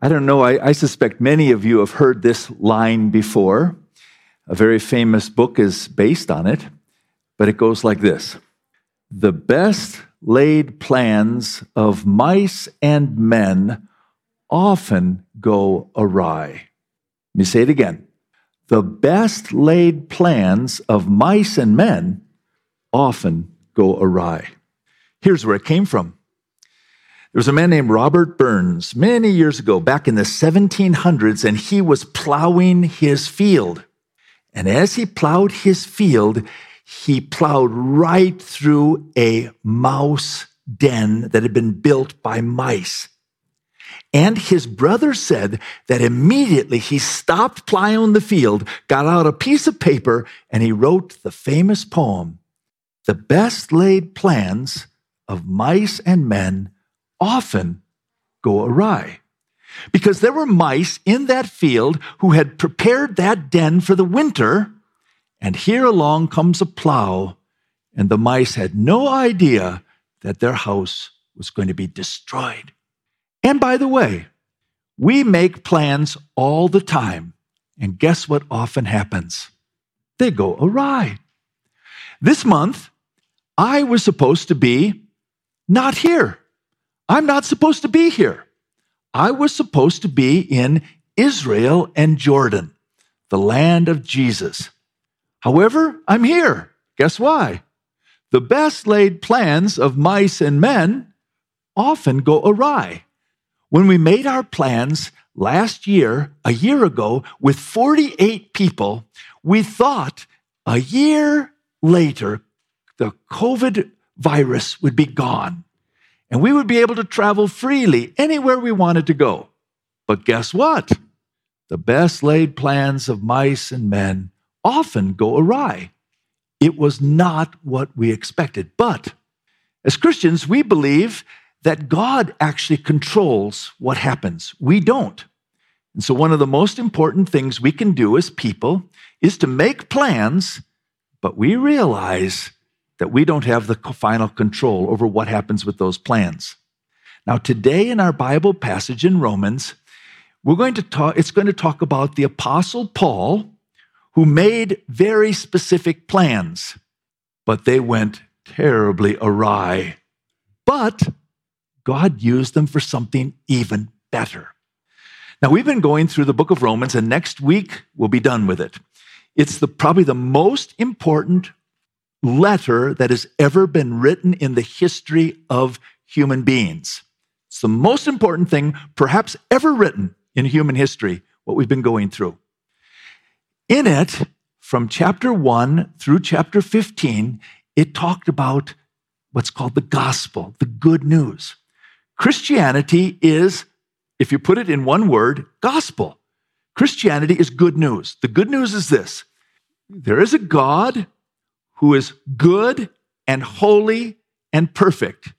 I don't know, I, I, suspect many of you have heard this line before. A very famous book is based on it, but it goes like this The best laid plans of mice and men often go awry. Let me say it again. The best laid plans of mice and men often go awry. Here's where it came from. There was a man named Robert Burns many years ago, back in the 1700s, and he was plowing his field. And as he plowed his field, he plowed right through a mouse den that had been built by mice. And his brother said that immediately he stopped plowing the field, got out a piece of paper, and he wrote the famous poem, The Best Laid Plans of Mice and Men often go awry. Because there were mice in that field who had prepared that den for the winter, and here along comes a plow, and the mice had no idea that their house was going to be destroyed. And by the way, we make plans all the time, and guess what often happens? They go awry. This month, I was supposed to be not here. I'm not supposed to be here. I was supposed to be in Israel and Jordan, the land of Jesus. However, I'm here. Guess why? The best laid plans of mice and men often go awry. When we made our plans last year, a year ago, with 48 people, we thought a year later the COVID virus would be gone and we would be able to travel freely anywhere we wanted to go. But guess what? The best laid plans of mice and men often go awry. It was not what we expected. But as Christians, we believe that God actually controls what happens. We don't. And so, one of the most important things we can do as people is to make plans, but we realize that we don't have the final control over what happens with those plans. Now, today in our Bible passage in Romans, we're going to talk, it's going to talk about the Apostle Paul, who made very specific plans, but they went terribly awry. But God used them for something even better. Now, we've been going through the book of Romans, and next week we'll be done with it. It's the, probably the most important letter that has ever been written in the history of human beings. It's the most important thing, perhaps ever written in human history, what we've been going through. In it, from chapter 1 through chapter 15, it talked about what's called the gospel, the good news. Christianity is, if you put it in one word, gospel. Christianity is good news. The good news is this there is a God who is good and holy and perfect.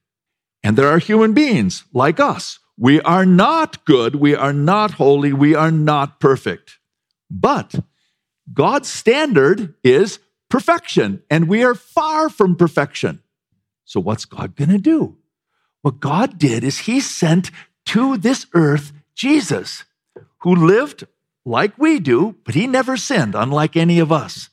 And there are human beings like us. We are not good, we are not holy, we are not perfect. But God's standard is perfection, and we are far from perfection. So, what's God going to do? What God did is He sent to this earth Jesus, who lived like we do, but He never sinned, unlike any of us.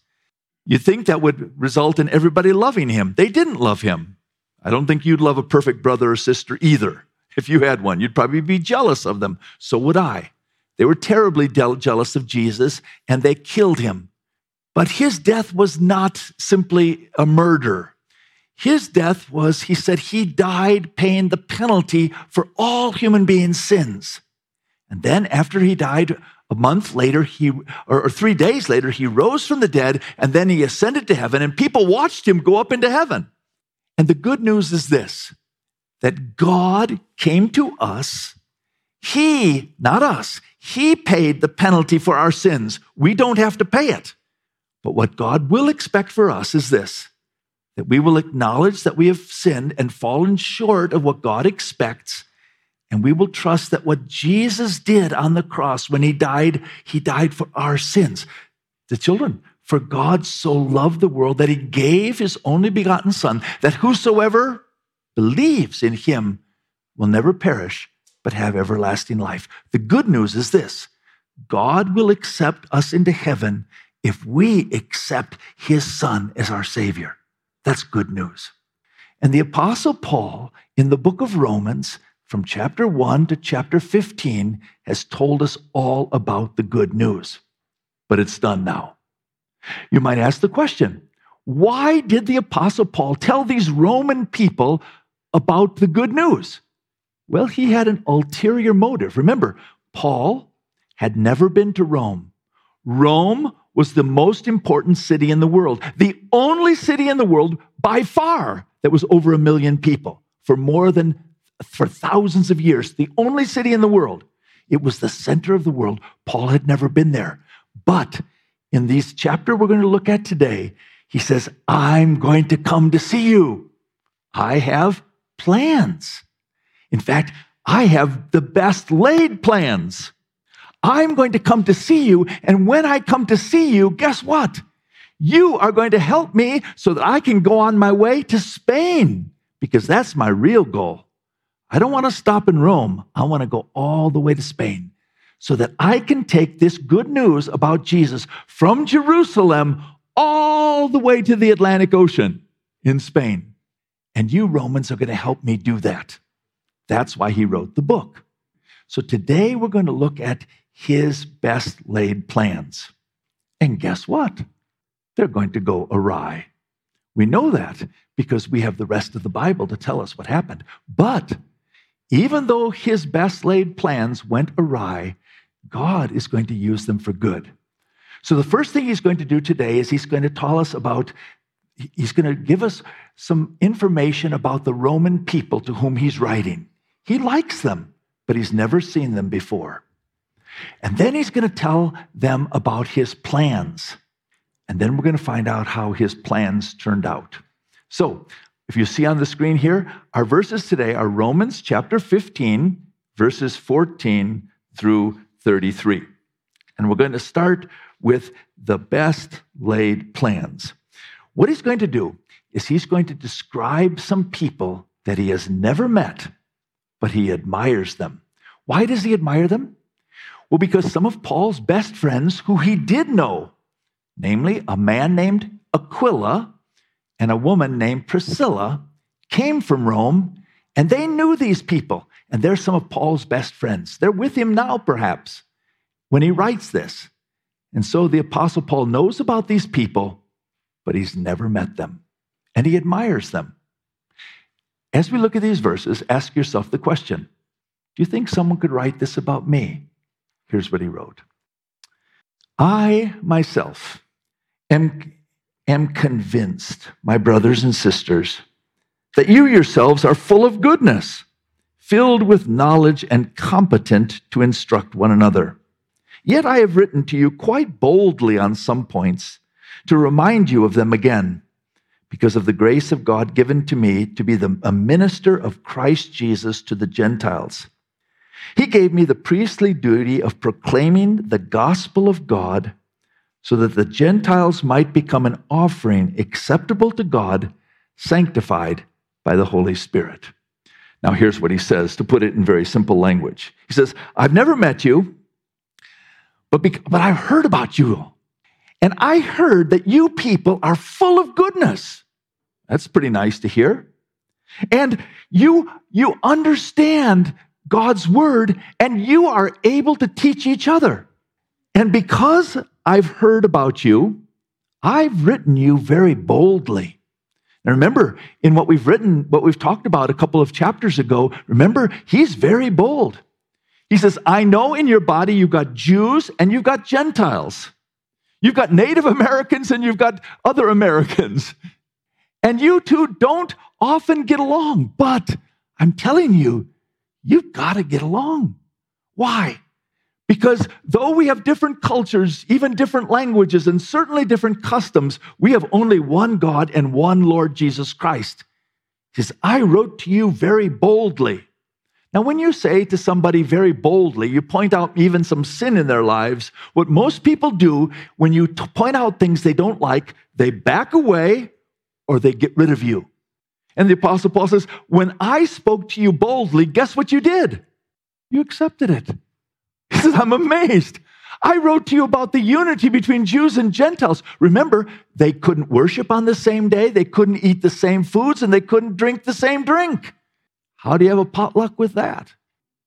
You'd think that would result in everybody loving him. They didn't love him. I don't think you'd love a perfect brother or sister either. If you had one, you'd probably be jealous of them. So would I. They were terribly jealous of Jesus and they killed him. But his death was not simply a murder. His death was, he said, he died paying the penalty for all human beings' sins. And then after he died, a month later, he, or, or three days later, he rose from the dead and then he ascended to heaven, and people watched him go up into heaven. And the good news is this that God came to us. He, not us, He paid the penalty for our sins. We don't have to pay it. But what God will expect for us is this that we will acknowledge that we have sinned and fallen short of what God expects, and we will trust that what Jesus did on the cross when he died, he died for our sins. The children, for God so loved the world that he gave his only begotten Son, that whosoever believes in him will never perish, but have everlasting life. The good news is this God will accept us into heaven if we accept his son as our savior. That's good news. And the apostle Paul in the book of Romans from chapter 1 to chapter 15 has told us all about the good news. But it's done now. You might ask the question, why did the apostle Paul tell these Roman people about the good news? Well, he had an ulterior motive. Remember, Paul had never been to Rome. Rome was the most important city in the world, the only city in the world by far that was over a million people for more than for thousands of years, the only city in the world. It was the center of the world. Paul had never been there. But in this chapter we're going to look at today, he says, I'm going to come to see you. I have plans. In fact, I have the best laid plans. I'm going to come to see you. And when I come to see you, guess what? You are going to help me so that I can go on my way to Spain because that's my real goal. I don't want to stop in Rome. I want to go all the way to Spain so that I can take this good news about Jesus from Jerusalem all the way to the Atlantic Ocean in Spain. And you Romans are going to help me do that. That's why he wrote the book. So today we're going to look at his best laid plans. And guess what? They're going to go awry. We know that because we have the rest of the Bible to tell us what happened. But even though his best laid plans went awry, God is going to use them for good. So, the first thing he's going to do today is he's going to tell us about, he's going to give us some information about the Roman people to whom he's writing. He likes them, but he's never seen them before. And then he's going to tell them about his plans. And then we're going to find out how his plans turned out. So, if you see on the screen here, our verses today are Romans chapter 15, verses 14 through 33. And we're going to start with the best laid plans. What he's going to do is he's going to describe some people that he has never met, but he admires them. Why does he admire them? Well, because some of Paul's best friends, who he did know, namely a man named Aquila and a woman named Priscilla, came from Rome and they knew these people. And they're some of Paul's best friends. They're with him now, perhaps, when he writes this. And so the Apostle Paul knows about these people, but he's never met them. And he admires them. As we look at these verses, ask yourself the question Do you think someone could write this about me? Here's what he wrote I myself am, am convinced, my brothers and sisters, that you yourselves are full of goodness, filled with knowledge, and competent to instruct one another. Yet I have written to you quite boldly on some points to remind you of them again, because of the grace of God given to me to be the, a minister of Christ Jesus to the Gentiles. He gave me the priestly duty of proclaiming the gospel of God so that the Gentiles might become an offering acceptable to God, sanctified by the Holy Spirit. Now, here's what he says to put it in very simple language. He says, I've never met you, but, but I've heard about you. And I heard that you people are full of goodness. That's pretty nice to hear. And you, you understand God's word and you are able to teach each other. And because I've heard about you, I've written you very boldly and remember, in what we've written, what we've talked about a couple of chapters ago, remember, he's very bold. He says, I know in your body you've got Jews and you've got Gentiles. You've got Native Americans and you've got other Americans. And you two don't often get along, but I'm telling you, you've got to get along. Why? Because though we have different cultures, even different languages, and certainly different customs, we have only one God and one Lord Jesus Christ. He says, I wrote to you very boldly. Now, when you say to somebody very boldly, you point out even some sin in their lives, what most people do when you t- point out things they don't like, they back away or they get rid of you. And the Apostle Paul says, When I spoke to you boldly, guess what you did? You accepted it. He says, I'm amazed. I wrote to you about the unity between Jews and Gentiles. Remember, they couldn't worship on the same day, they couldn't eat the same foods, and they couldn't drink the same drink. How do you have a potluck with that?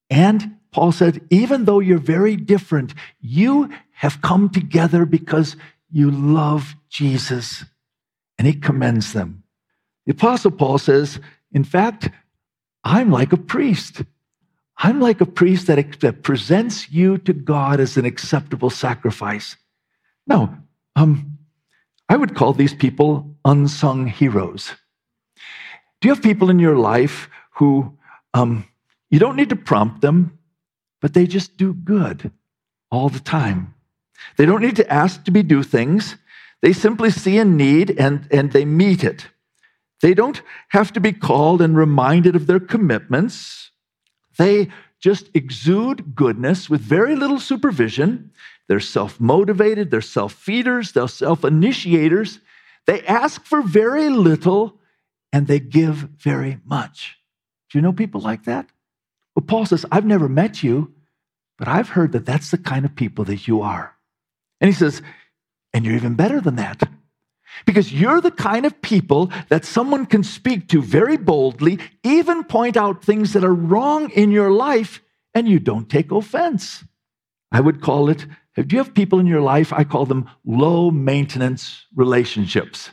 And Paul said, even though you're very different, you have come together because you love Jesus. And he commends them. The Apostle Paul says, in fact, I'm like a priest. I'm like a priest that, that presents you to God as an acceptable sacrifice. No, um, I would call these people unsung heroes. Do you have people in your life who um, you don't need to prompt them, but they just do good all the time? They don't need to ask to be do things. They simply see a need and, and they meet it. They don't have to be called and reminded of their commitments. They just exude goodness with very little supervision. They're self motivated, they're self feeders, they're self initiators. They ask for very little and they give very much. Do you know people like that? Well, Paul says, I've never met you, but I've heard that that's the kind of people that you are. And he says, and you're even better than that. Because you're the kind of people that someone can speak to very boldly, even point out things that are wrong in your life, and you don't take offense. I would call it, if you have people in your life, I call them low maintenance relationships.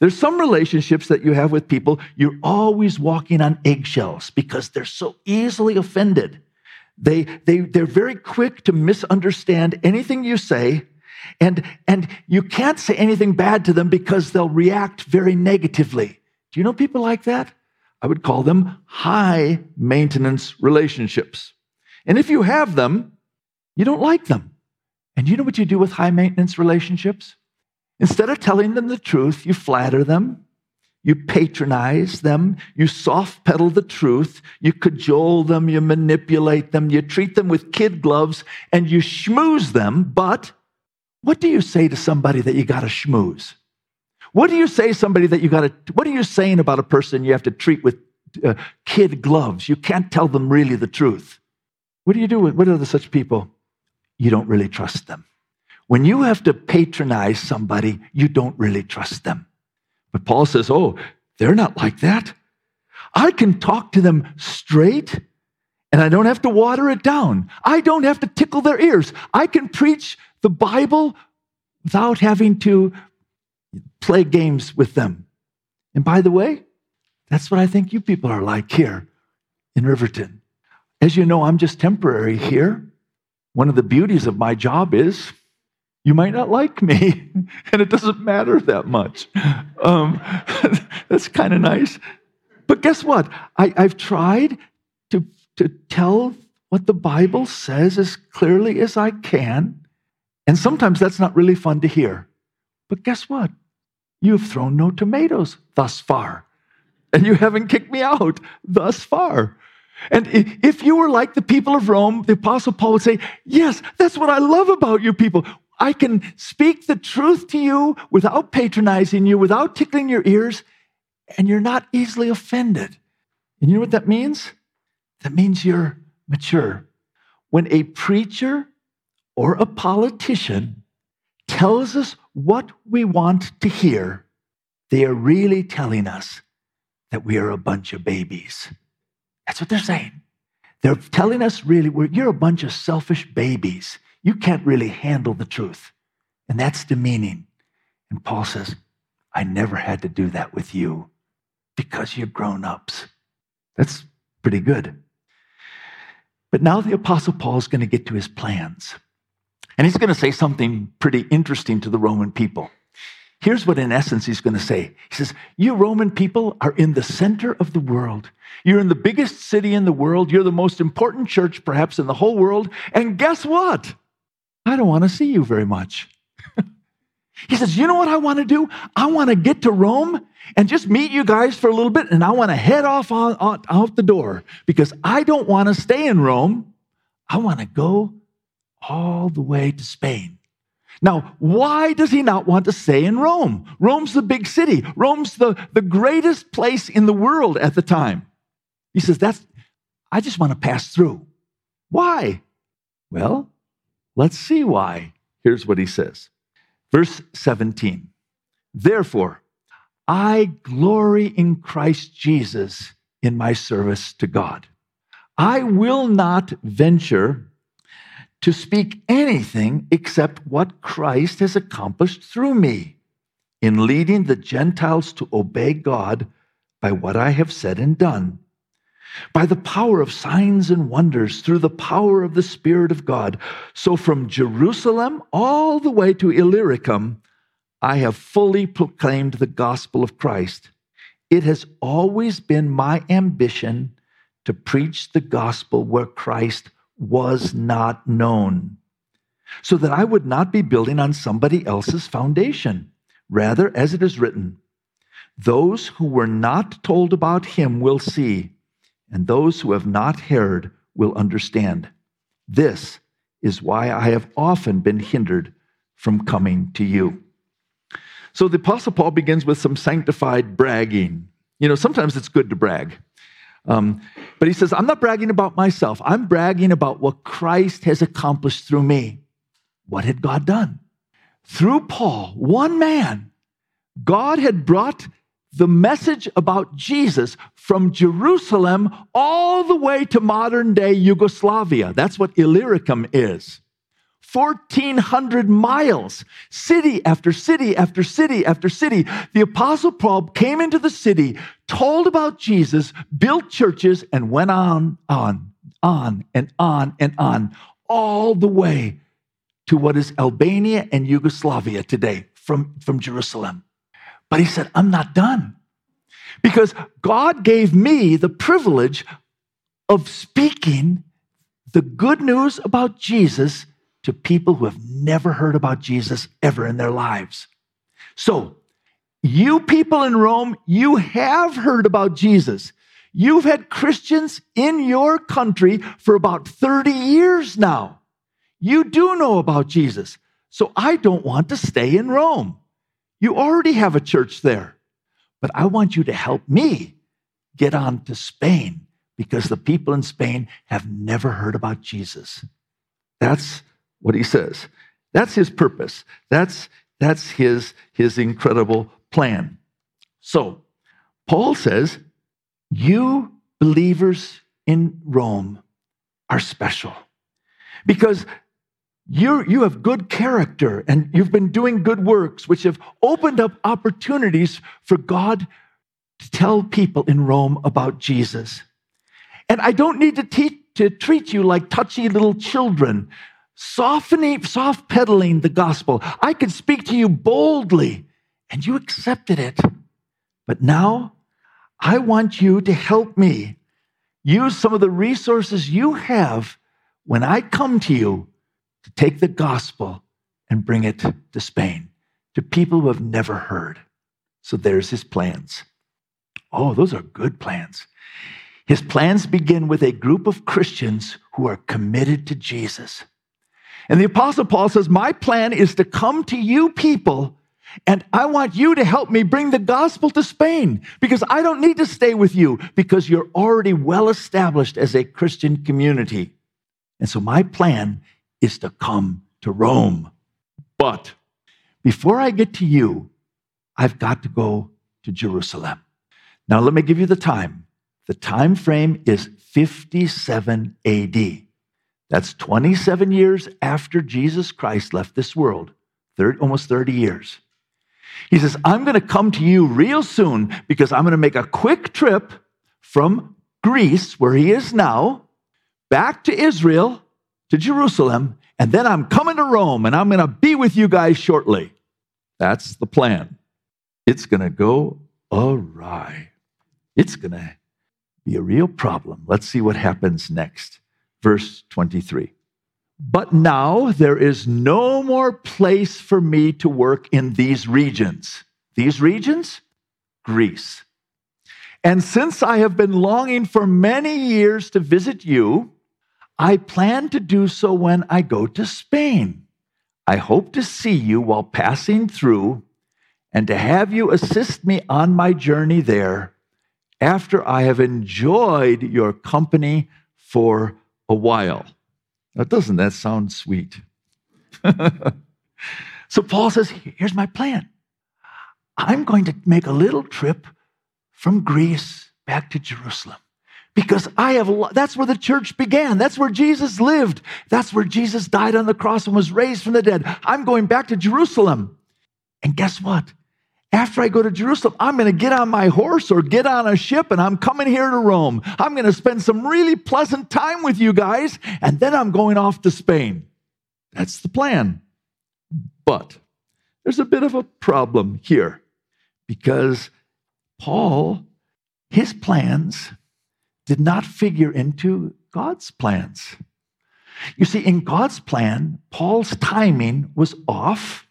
There's some relationships that you have with people, you're always walking on eggshells because they're so easily offended. They, they, they're very quick to misunderstand anything you say and, and you can't say anything bad to them because they'll react very negatively. Do you know people like that? I would call them high maintenance relationships. And if you have them, you don't like them. And you know what you do with high maintenance relationships? Instead of telling them the truth, you flatter them, you patronize them, you soft pedal the truth, you cajole them, you manipulate them, you treat them with kid gloves, and you schmooze them, but what do you say to somebody that you got to schmooze? What do you say somebody that you got to, what are you saying about a person you have to treat with uh, kid gloves? You can't tell them really the truth. What do you do with, what are the such people? You don't really trust them. When you have to patronize somebody, you don't really trust them. But Paul says, oh, they're not like that. I can talk to them straight and I don't have to water it down. I don't have to tickle their ears. I can preach the Bible without having to play games with them. And by the way, that's what I think you people are like here in Riverton. As you know, I'm just temporary here. One of the beauties of my job is you might not like me, and it doesn't matter that much. Um, that's kind of nice. But guess what? I, I've tried to, to tell what the Bible says as clearly as I can and sometimes that's not really fun to hear. But guess what? You've thrown no tomatoes thus far. And you haven't kicked me out thus far. And if you were like the people of Rome, the Apostle Paul would say, Yes, that's what I love about you people. I can speak the truth to you without patronizing you, without tickling your ears, and you're not easily offended. And you know what that means? That means you're mature. When a preacher or a politician tells us what we want to hear, they are really telling us that we are a bunch of babies. That's what they're saying. They're telling us really, you're a bunch of selfish babies. You can't really handle the truth. And that's demeaning. And Paul says, I never had to do that with you because you're grown ups. That's pretty good. But now the Apostle Paul is going to get to his plans. And he's going to say something pretty interesting to the Roman people. Here's what, in essence, he's going to say He says, You Roman people are in the center of the world. You're in the biggest city in the world. You're the most important church, perhaps, in the whole world. And guess what? I don't want to see you very much. he says, You know what I want to do? I want to get to Rome and just meet you guys for a little bit, and I want to head off on, on, out the door because I don't want to stay in Rome. I want to go all the way to Spain. Now, why does he not want to stay in Rome? Rome's the big city. Rome's the, the greatest place in the world at the time. He says, That's, I just want to pass through. Why? Well, let's see why. Here's what he says. Verse 17. Therefore, I glory in Christ Jesus in my service to God. I will not venture to speak anything except what Christ has accomplished through me in leading the Gentiles to obey God by what I have said and done. By the power of signs and wonders, through the power of the Spirit of God. So from Jerusalem all the way to Illyricum, I have fully proclaimed the gospel of Christ. It has always been my ambition to preach the gospel where Christ was not known, so that I would not be building on somebody else's foundation. Rather, as it is written, those who were not told about him will see, and those who have not heard will understand. This is why I have often been hindered from coming to you. So the Apostle Paul begins with some sanctified bragging. You know, sometimes it's good to brag. Um, but he says, I'm not bragging about myself. I'm bragging about what Christ has accomplished through me. What had God done? Through Paul, one man, God had brought the message about Jesus from Jerusalem all the way to modern day Yugoslavia. That's what Illyricum is. 1,400 miles, city after city after city after city. The Apostle Paul came into the city, told about Jesus, built churches, and went on, on, on, and on, and on, all the way to what is Albania and Yugoslavia today from, from Jerusalem. But he said, I'm not done. Because God gave me the privilege of speaking the good news about Jesus to people who have never heard about Jesus ever in their lives. So, you people in Rome, you have heard about Jesus. You've had Christians in your country for about 30 years now. You do know about Jesus. So I don't want to stay in Rome. You already have a church there. But I want you to help me get on to Spain because the people in Spain have never heard about Jesus. That's what he says. That's his purpose. That's, that's his, his incredible plan. So, Paul says, You believers in Rome are special because you you have good character and you've been doing good works, which have opened up opportunities for God to tell people in Rome about Jesus. And I don't need to, teach, to treat you like touchy little children softening, soft pedaling the gospel. I could speak to you boldly and you accepted it. But now I want you to help me use some of the resources you have when I come to you to take the gospel and bring it to Spain, to people who have never heard. So there's his plans. Oh, those are good plans. His plans begin with a group of Christians who are committed to Jesus. And the Apostle Paul says, My plan is to come to you people, and I want you to help me bring the gospel to Spain because I don't need to stay with you because you're already well established as a Christian community. And so my plan is to come to Rome. But before I get to you, I've got to go to Jerusalem. Now, let me give you the time. The time frame is 57 AD. That's 27 years after Jesus Christ left this world, 30, almost 30 years. He says, I'm going to come to you real soon because I'm going to make a quick trip from Greece, where he is now, back to Israel, to Jerusalem, and then I'm coming to Rome and I'm going to be with you guys shortly. That's the plan. It's going to go awry. It's going to be a real problem. Let's see what happens next verse 23. But now there is no more place for me to work in these regions. These regions? Greece. And since I have been longing for many years to visit you, I plan to do so when I go to Spain. I hope to see you while passing through and to have you assist me on my journey there after I have enjoyed your company for a while. Now, doesn't that sound sweet? so Paul says, Here's my plan. I'm going to make a little trip from Greece back to Jerusalem because I have that's where the church began. That's where Jesus lived. That's where Jesus died on the cross and was raised from the dead. I'm going back to Jerusalem. And guess what? After I go to Jerusalem, I'm going to get on my horse or get on a ship and I'm coming here to Rome. I'm going to spend some really pleasant time with you guys and then I'm going off to Spain. That's the plan. But there's a bit of a problem here because Paul, his plans did not figure into God's plans. You see, in God's plan, Paul's timing was off,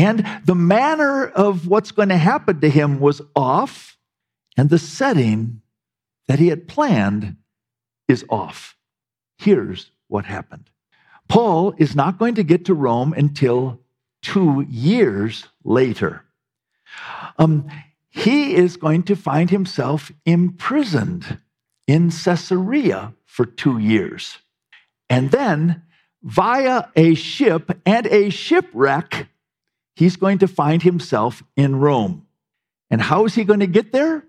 and the manner of what's going to happen to him was off, and the setting that he had planned is off. Here's what happened Paul is not going to get to Rome until two years later. Um, he is going to find himself imprisoned in Caesarea for two years. And then, via a ship and a shipwreck, he's going to find himself in Rome. And how is he going to get there?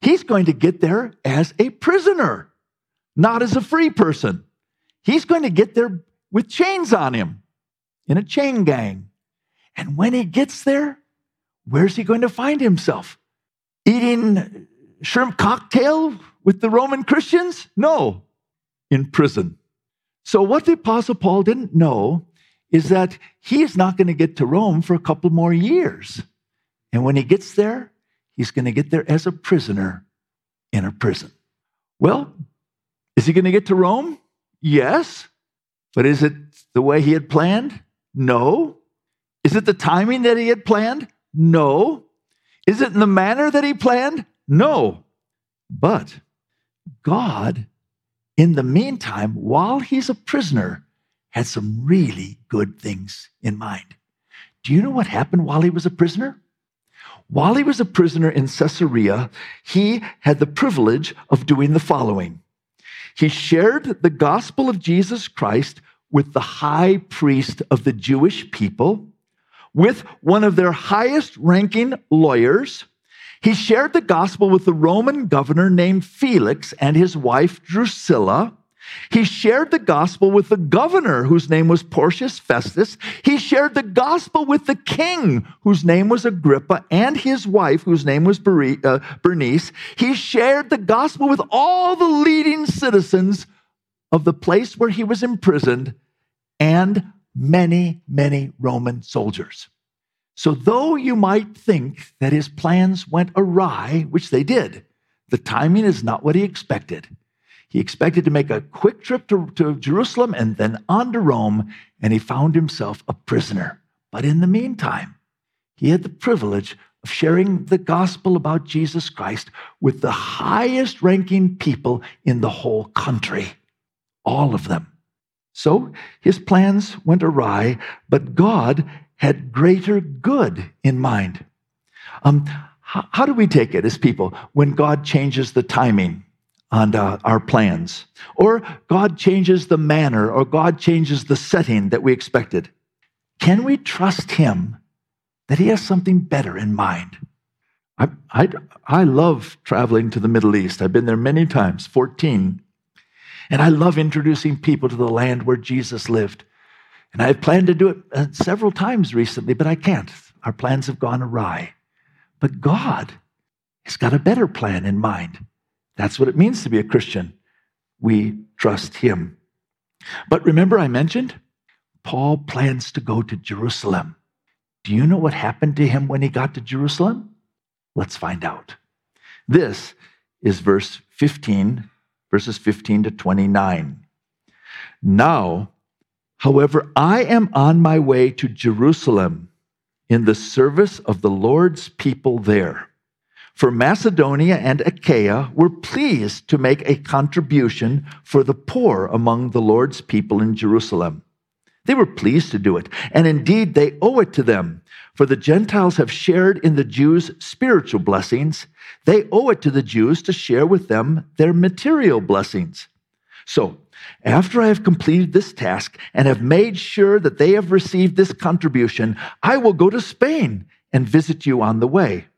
He's going to get there as a prisoner, not as a free person. He's going to get there with chains on him in a chain gang. And when he gets there, where's he going to find himself? Eating shrimp cocktail with the Roman Christians? No, in prison. So, what the Apostle Paul didn't know is that he's not going to get to Rome for a couple more years. And when he gets there, he's going to get there as a prisoner in a prison. Well, is he going to get to Rome? Yes. But is it the way he had planned? No. Is it the timing that he had planned? No. Is it in the manner that he planned? No. But God, in the meantime, while he's a prisoner, had some really good things in mind. Do you know what happened while he was a prisoner? While he was a prisoner in Caesarea, he had the privilege of doing the following. He shared the gospel of Jesus Christ with the high priest of the Jewish people, with one of their highest ranking lawyers, he shared the gospel with the Roman governor named Felix and his wife Drusilla. He shared the gospel with the governor whose name was Porcius Festus. He shared the gospel with the king whose name was Agrippa and his wife whose name was uh, Bernice. He shared the gospel with all the leading citizens of the place where he was imprisoned and many, many Roman soldiers. So, though you might think that his plans went awry, which they did, the timing is not what he expected. He expected to make a quick trip to, to Jerusalem and then on to Rome, and he found himself a prisoner. But in the meantime, he had the privilege of sharing the gospel about Jesus Christ with the highest ranking people in the whole country, all of them. So his plans went awry, but God had greater good in mind. Um, how, how, do we take it as people when God changes the timing on uh, our plans? Or God changes the manner, or God changes the setting that we expected? Can we trust Him that He has something better in mind? I, I, I love traveling to the Middle East. I've been there many times, 14. And I love introducing people to the land where Jesus lived. And I've planned to do it uh, several times recently, but I can't. Our plans have gone awry. But God has got a better plan in mind. That's what it means to be a Christian. We trust Him. But remember, I mentioned Paul plans to go to Jerusalem. Do you know what happened to him when he got to Jerusalem? Let's find out. This is verse 15, verses 15 to 29. Now, However, I am on my way to Jerusalem in the service of the Lord's people there. For Macedonia and Achaia were pleased to make a contribution for the poor among the Lord's people in Jerusalem. They were pleased to do it, and indeed they owe it to them. For the Gentiles have shared in the Jews' spiritual blessings, they owe it to the Jews to share with them their material blessings. So, after I have completed this task and have made sure that they have received this contribution, I will go to Spain and visit you on the way.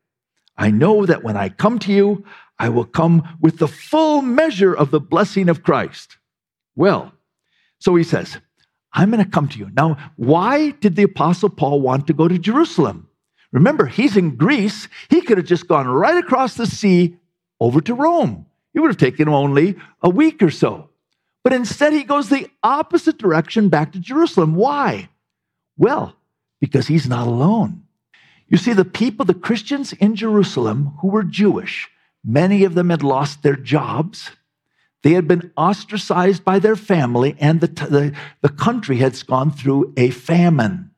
I know that when I come to you, I will come with the full measure of the blessing of Christ. Well, so he says, I'm going to come to you. Now, why did the Apostle Paul want to go to Jerusalem? Remember, he's in Greece. He could have just gone right across the sea over to Rome. It would have taken him only a week or so. But instead, he goes the opposite direction back to Jerusalem. Why? Well, because he's not alone. You see, the people, the Christians in Jerusalem who were Jewish, many of them had lost their jobs. They had been ostracized by their family, and the, the, the country had gone through a famine.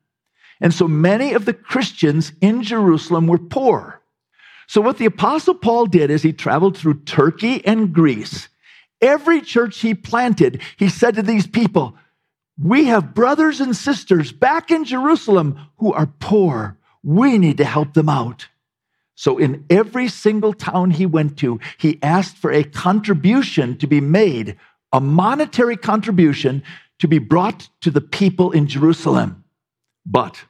And so many of the Christians in Jerusalem were poor. So, what the Apostle Paul did is he traveled through Turkey and Greece. Every church he planted, he said to these people, We have brothers and sisters back in Jerusalem who are poor. We need to help them out. So, in every single town he went to, he asked for a contribution to be made, a monetary contribution to be brought to the people in Jerusalem. But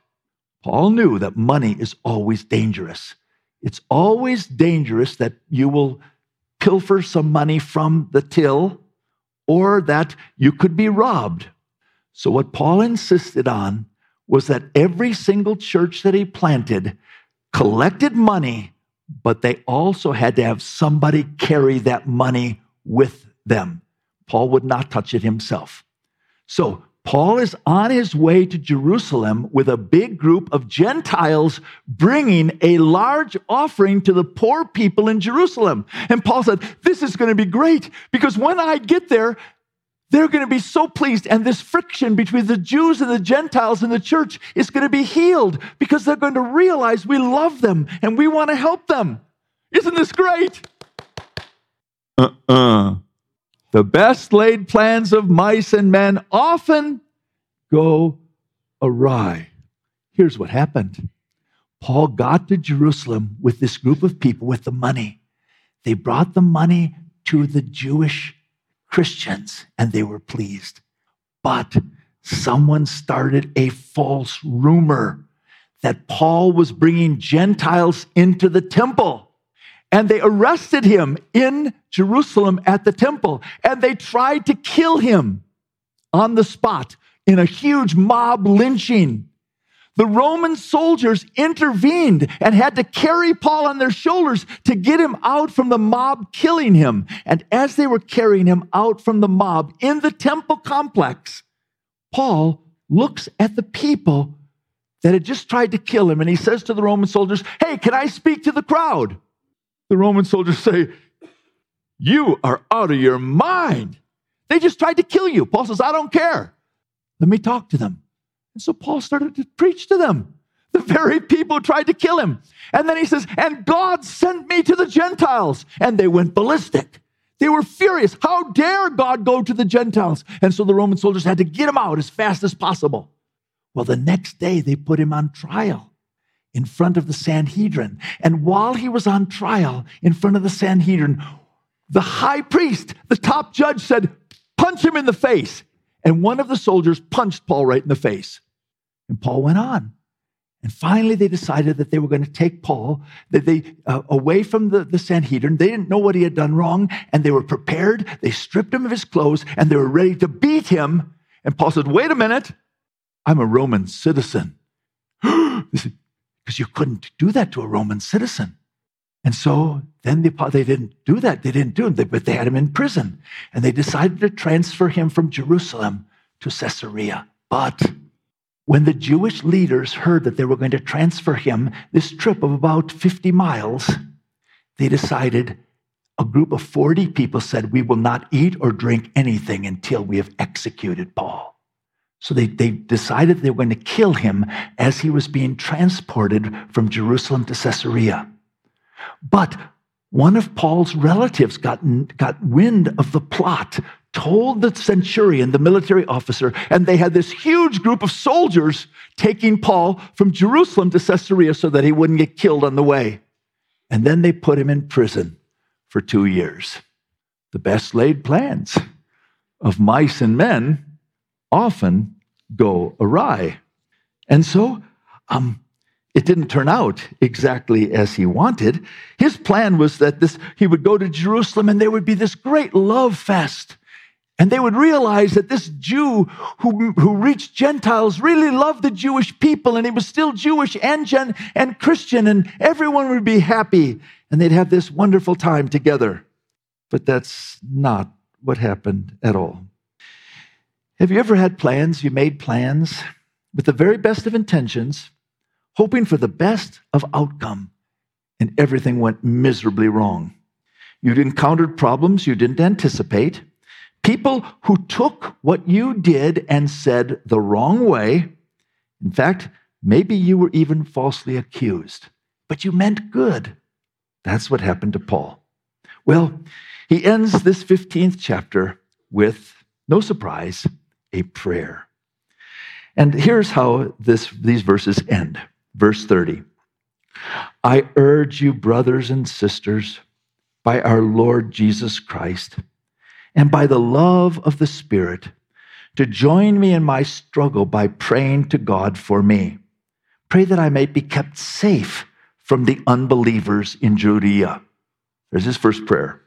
Paul knew that money is always dangerous. It's always dangerous that you will pilfer some money from the till or that you could be robbed. So, what Paul insisted on was that every single church that he planted collected money, but they also had to have somebody carry that money with them. Paul would not touch it himself. So, Paul is on his way to Jerusalem with a big group of Gentiles bringing a large offering to the poor people in Jerusalem. And Paul said, This is going to be great because when I get there, they're going to be so pleased. And this friction between the Jews and the Gentiles in the church is going to be healed because they're going to realize we love them and we want to help them. Isn't this great? Uh uh-uh. uh the best laid plans of mice and men often go awry. Here's what happened Paul got to Jerusalem with this group of people with the money. They brought the money to the Jewish Christians and they were pleased. But someone started a false rumor that Paul was bringing Gentiles into the temple and they arrested him in Jerusalem at the temple, and they tried to kill him on the spot in a huge mob lynching. The Roman soldiers intervened and had to carry Paul on their shoulders to get him out from the mob killing him. And as they were carrying him out from the mob in the temple complex, Paul looks at the people that had just tried to kill him and he says to the Roman soldiers, Hey, can I speak to the crowd? the Roman soldiers say, You are out of your mind. They just tried to kill you. Paul says, I don't care. Let me talk to them. And so Paul started to preach to them, the very people tried to kill him. And then he says, And God sent me to the Gentiles. And they went ballistic. They were furious. How dare God go to the Gentiles? And so the Roman soldiers had to get him out as fast as possible. Well, the next day they put him on trial in front of the Sanhedrin. And while he was on trial in front of the Sanhedrin, the high priest, the top judge, said, Punch him in the face. And one of the soldiers punched Paul right in the face. And Paul went on. And finally, they decided that they were going to take Paul that they uh, away from the, the Sanhedrin. They didn't know what he had done wrong, and they were prepared. They stripped him of his clothes, and they were ready to beat him. And Paul said, "Wait a minute, I'm a Roman citizen." because you couldn't do that to a Roman citizen. And so then they, they didn't do that. They didn't do it, but they had him in prison. And they decided to transfer him from Jerusalem to Caesarea. But when the Jewish leaders heard that they were going to transfer him this trip of about 50 miles, they decided a group of 40 people said, We will not eat or drink anything until we have executed Paul. So they, they decided they were going to kill him as he was being transported from Jerusalem to Caesarea. But one of Paul's relatives got, got wind of the plot, told the centurion, the military officer, and they had this huge group of soldiers taking Paul from Jerusalem to Caesarea so that he wouldn't get killed on the way. And then they put him in prison for two years. The best laid plans of mice and men often go awry. And so, um, it didn't turn out exactly as he wanted. His plan was that this he would go to Jerusalem and there would be this great love fest. And they would realize that this Jew who, who reached Gentiles really loved the Jewish people, and he was still Jewish and, Gen, and Christian, and everyone would be happy, and they'd have this wonderful time together. But that's not what happened at all. Have you ever had plans? You made plans with the very best of intentions, hoping for the best of outcome, and everything went miserably wrong. You'd encountered problems you didn't anticipate, people who took what you did and said the wrong way. In fact, maybe you were even falsely accused, but you meant good. That's what happened to Paul. Well, he ends this 15th chapter with, no surprise, a prayer. And here's how this, these verses end. Verse 30 I urge you, brothers and sisters, by our Lord Jesus Christ, and by the love of the Spirit, to join me in my struggle by praying to God for me. Pray that I may be kept safe from the unbelievers in Judea. There's his first prayer.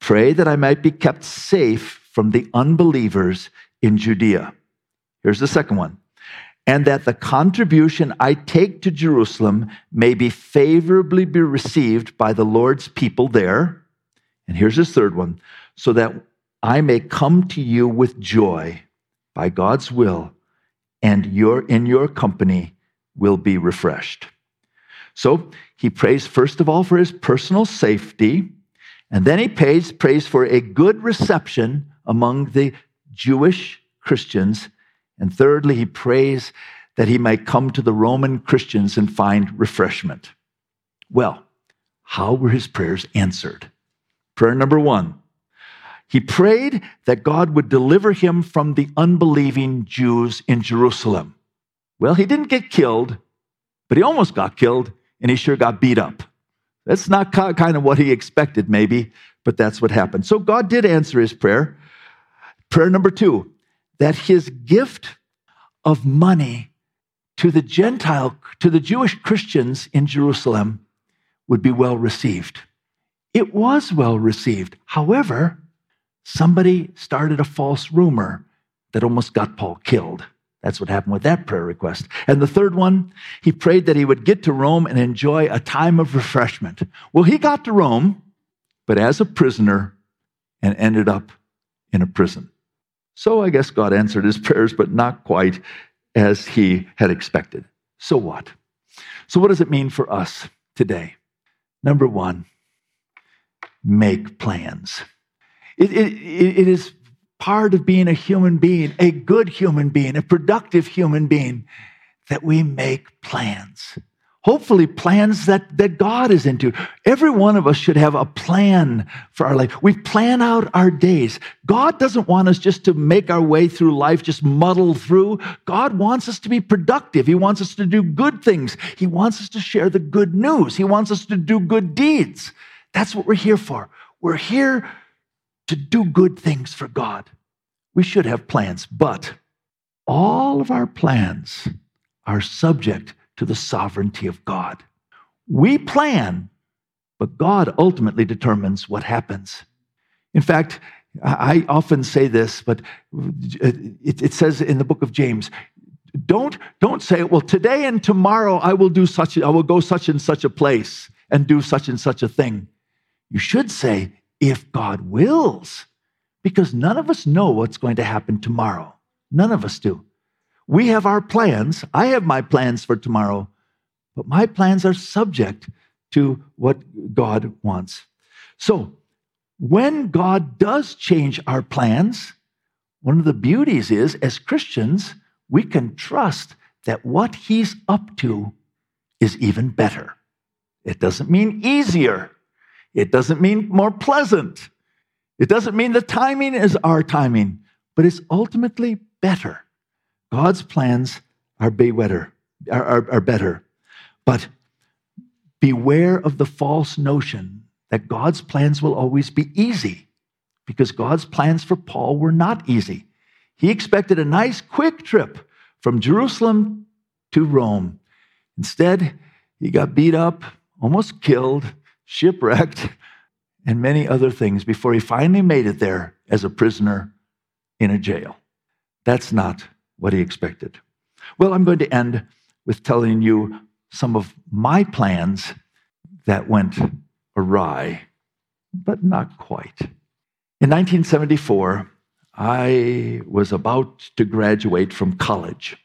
Pray that I might be kept safe from the unbelievers in Judea. Here's the second one. And that the contribution I take to Jerusalem may be favorably be received by the Lord's people there. And here's his third one so that I may come to you with joy by God's will, and your, in your company will be refreshed. So he prays, first of all, for his personal safety and then he prays, prays for a good reception among the Jewish Christians. And thirdly, he prays that he might come to the Roman Christians and find refreshment. Well, how were his prayers answered? Prayer number one he prayed that God would deliver him from the unbelieving Jews in Jerusalem. Well, he didn't get killed, but he almost got killed, and he sure got beat up. That's not kind of what he expected, maybe, but that's what happened. So God did answer his prayer. Prayer number two that his gift of money to the Gentile, to the Jewish Christians in Jerusalem would be well received. It was well received. However, somebody started a false rumor that almost got Paul killed. That's what happened with that prayer request. And the third one, he prayed that he would get to Rome and enjoy a time of refreshment. Well, he got to Rome, but as a prisoner and ended up in a prison. So I guess God answered his prayers, but not quite as he had expected. So what? So, what does it mean for us today? Number one, make plans. It, it, it is part of being a human being, a good human being, a productive human being, that we make plans. Hopefully, plans that, that God is into. Every one of us should have a plan for our life. We plan out our days. God doesn't want us just to make our way through life, just muddle through. God wants us to be productive. He wants us to do good things. He wants us to share the good news. He wants us to do good deeds. That's what we're here for. We're here to do good things for God. We should have plans, but all of our plans are subject to the sovereignty of God. We plan, but God ultimately determines what happens. In fact, I often say this, but uh, it, says in the book of James, don't, don't say, well, today and tomorrow I will do such, I will go such and such a place and do such and such a thing. You should say, if God wills, because none of us know what's going to happen tomorrow. None of us do. We have our plans. I have my plans for tomorrow, but my plans are subject to what God wants. So, when God does change our plans, one of the beauties is, as Christians, we can trust that what He's up to is even better. It doesn't mean easier, it doesn't mean more pleasant. It doesn't mean the timing is our timing, but it's ultimately better. God's plans are better, are, are, are better. But beware of the false notion that God's plans will always be easy. because God's plans for Paul were not easy. He expected a nice, quick trip from Jerusalem to Rome. Instead, he got beat up, almost killed, shipwrecked, and many other things before he finally made it there as a prisoner in a jail. That's not what he expected. Well, I'm going to end with telling you some of my plans that went awry, but not quite. In 1974, I was about to graduate from college.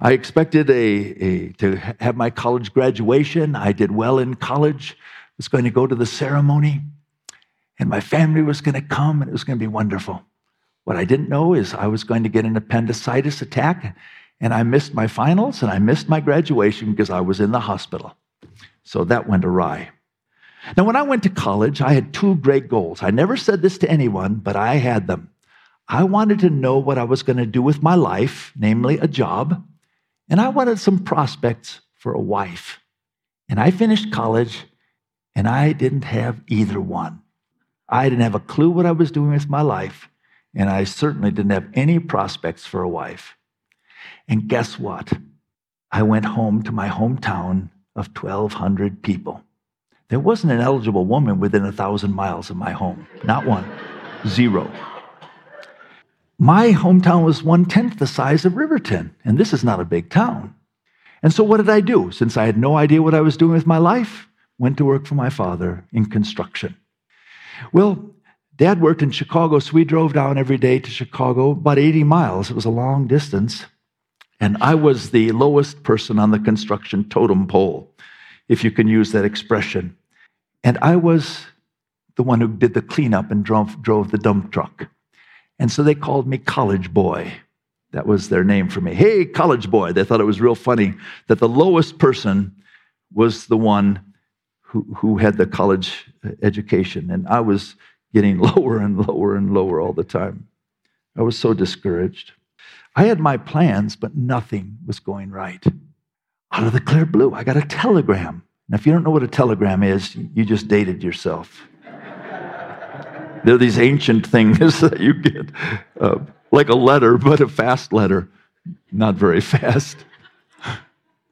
I expected a, a, to have my college graduation. I did well in college, was going to go to the ceremony, and my family was going to come, and it was going to be wonderful. What I didn't know is I was going to get an appendicitis attack, and I missed my finals and I missed my graduation because I was in the hospital. So that went awry. Now, when I went to college, I had two great goals. I never said this to anyone, but I had them. I wanted to know what I was going to do with my life, namely a job, and I wanted some prospects for a wife. And I finished college, and I didn't have either one. I didn't have a clue what I was doing with my life, and I certainly didn't have any prospects for a wife. And guess what? I went home to my hometown of 1,200 people. There wasn't an eligible woman within a thousand miles of my home. Not one. Zero. My hometown was one tenth the size of Riverton, and this is not a big town. And so, what did I do? Since I had no idea what I was doing with my life, went to work for my father in construction. Well, Dad worked in Chicago, so we drove down every day to Chicago, about 80 miles. It was a long distance. And I was the lowest person on the construction totem pole if you can use that expression. And I was the one who did the cleanup and drove, drove the dump truck. And so they called me College Boy. That was their name for me. Hey, College Boy. They thought it was real funny that the lowest person was the one who, who had the college education. And I was getting lower and lower and lower all the time. I was so discouraged. I had my plans, but nothing was going right out of the clear blue. I got a telegram. Now, if you don't know what a telegram is, you just dated yourself. They're these ancient things that you get, uh, like a letter, but a fast letter, not very fast.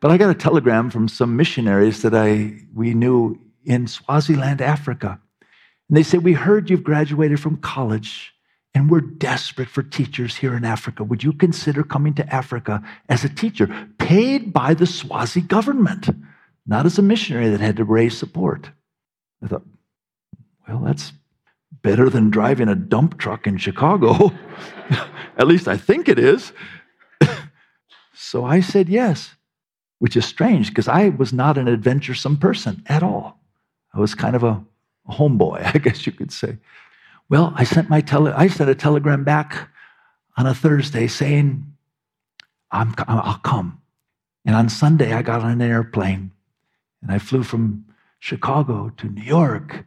But I got a telegram from some missionaries that I we knew in Swaziland, Africa. And they said, We heard you've graduated from college and we're desperate for teachers here in Africa. Would you consider coming to Africa as a teacher, paid by the Swazi government, not as a missionary that had to raise support? I thought, well, that's better than driving a dump truck in Chicago. At least I think it is. so I said yes, which is strange because I was not an adventuresome person at all. I was kind of a, a homeboy, I guess you could say. Well, I sent my tele- I sent a telegram back on a Thursday saying, I'm, I'll come. And on Sunday, I got on an airplane and I flew from Chicago to New York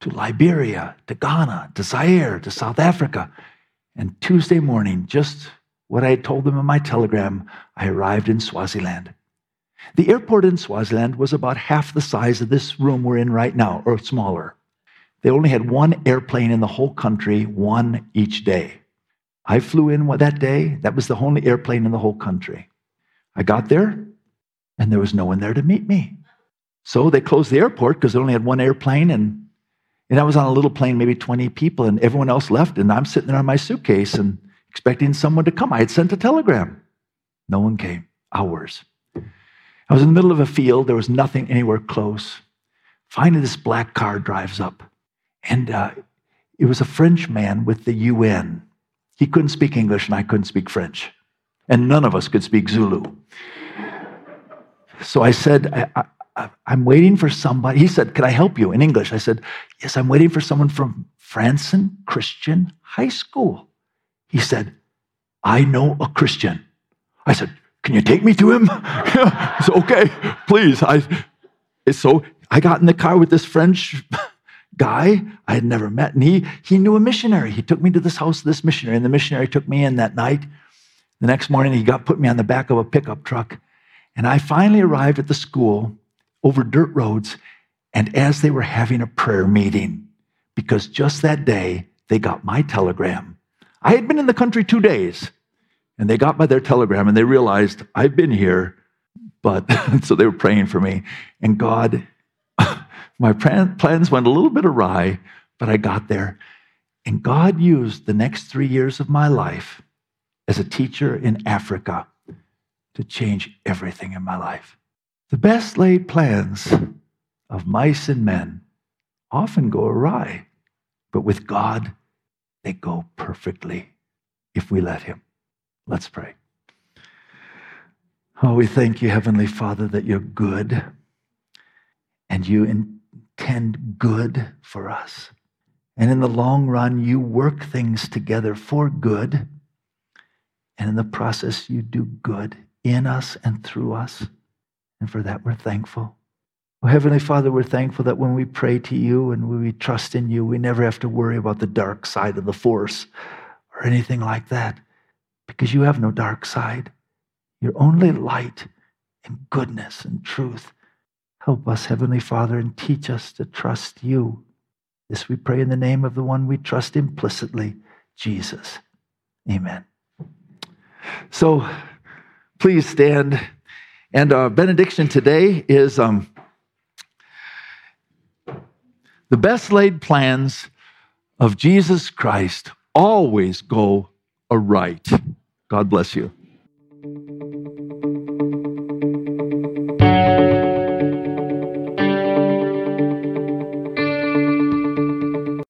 to Liberia to Ghana to Zaire to South Africa. And Tuesday morning, just what I had told them in my telegram, I arrived in Swaziland. The airport in Swaziland was about half the size of this room we're in right now, or smaller. They only had one airplane in the whole country, one each day. I flew in that day. That was the only airplane in the whole country. I got there, and there was no one there to meet me. So they closed the airport because they only had one airplane, and, and I was on a little plane, maybe 20 people, and everyone else left, and I'm sitting there on my suitcase and expecting someone to come. I had sent a telegram. No one came. Hours. I was in the middle of a field. There was nothing anywhere close. Finally, this black car drives up. And uh, it was a French man with the UN. He couldn't speak English, and I couldn't speak French. And none of us could speak Zulu. So I said, I, am waiting for somebody. He said, Can I help you in English? I said, Yes, I'm waiting for someone from Franson Christian High School. He said, I know a Christian. I said, Can you take me to him? said, okay, please. I, so I got in the car with this French guy I had never met. And he, he knew a missionary. He took me to this house of this missionary, and the missionary took me in that night. The next morning, he got put me on the back of a pickup truck. And I finally arrived at the school over dirt roads. And as they were having a prayer meeting, because just that day, they got my telegram. I had been in the country two days, and they got by their telegram and they realized I've been here, but so they were praying for me. And God, my plans went a little bit awry, but I got there. And God used the next three years of my life as a teacher in Africa to change everything in my life. The best laid plans of mice and men often go awry, but with God, they go perfectly if we let Him. Let's pray. Oh, we thank you, Heavenly Father, that you're good and you intend good for us. And in the long run, you work things together for good. And in the process, you do good in us and through us. And for that, we're thankful. Oh, Heavenly Father, we're thankful that when we pray to you and when we trust in you, we never have to worry about the dark side of the force or anything like that because you have no dark side. You're only light and goodness and truth. Help us, Heavenly Father, and teach us to trust you. This we pray in the name of the one we trust implicitly, Jesus. Amen. So please stand. And our benediction today is um, the best laid plans of Jesus Christ always go aright. God bless you.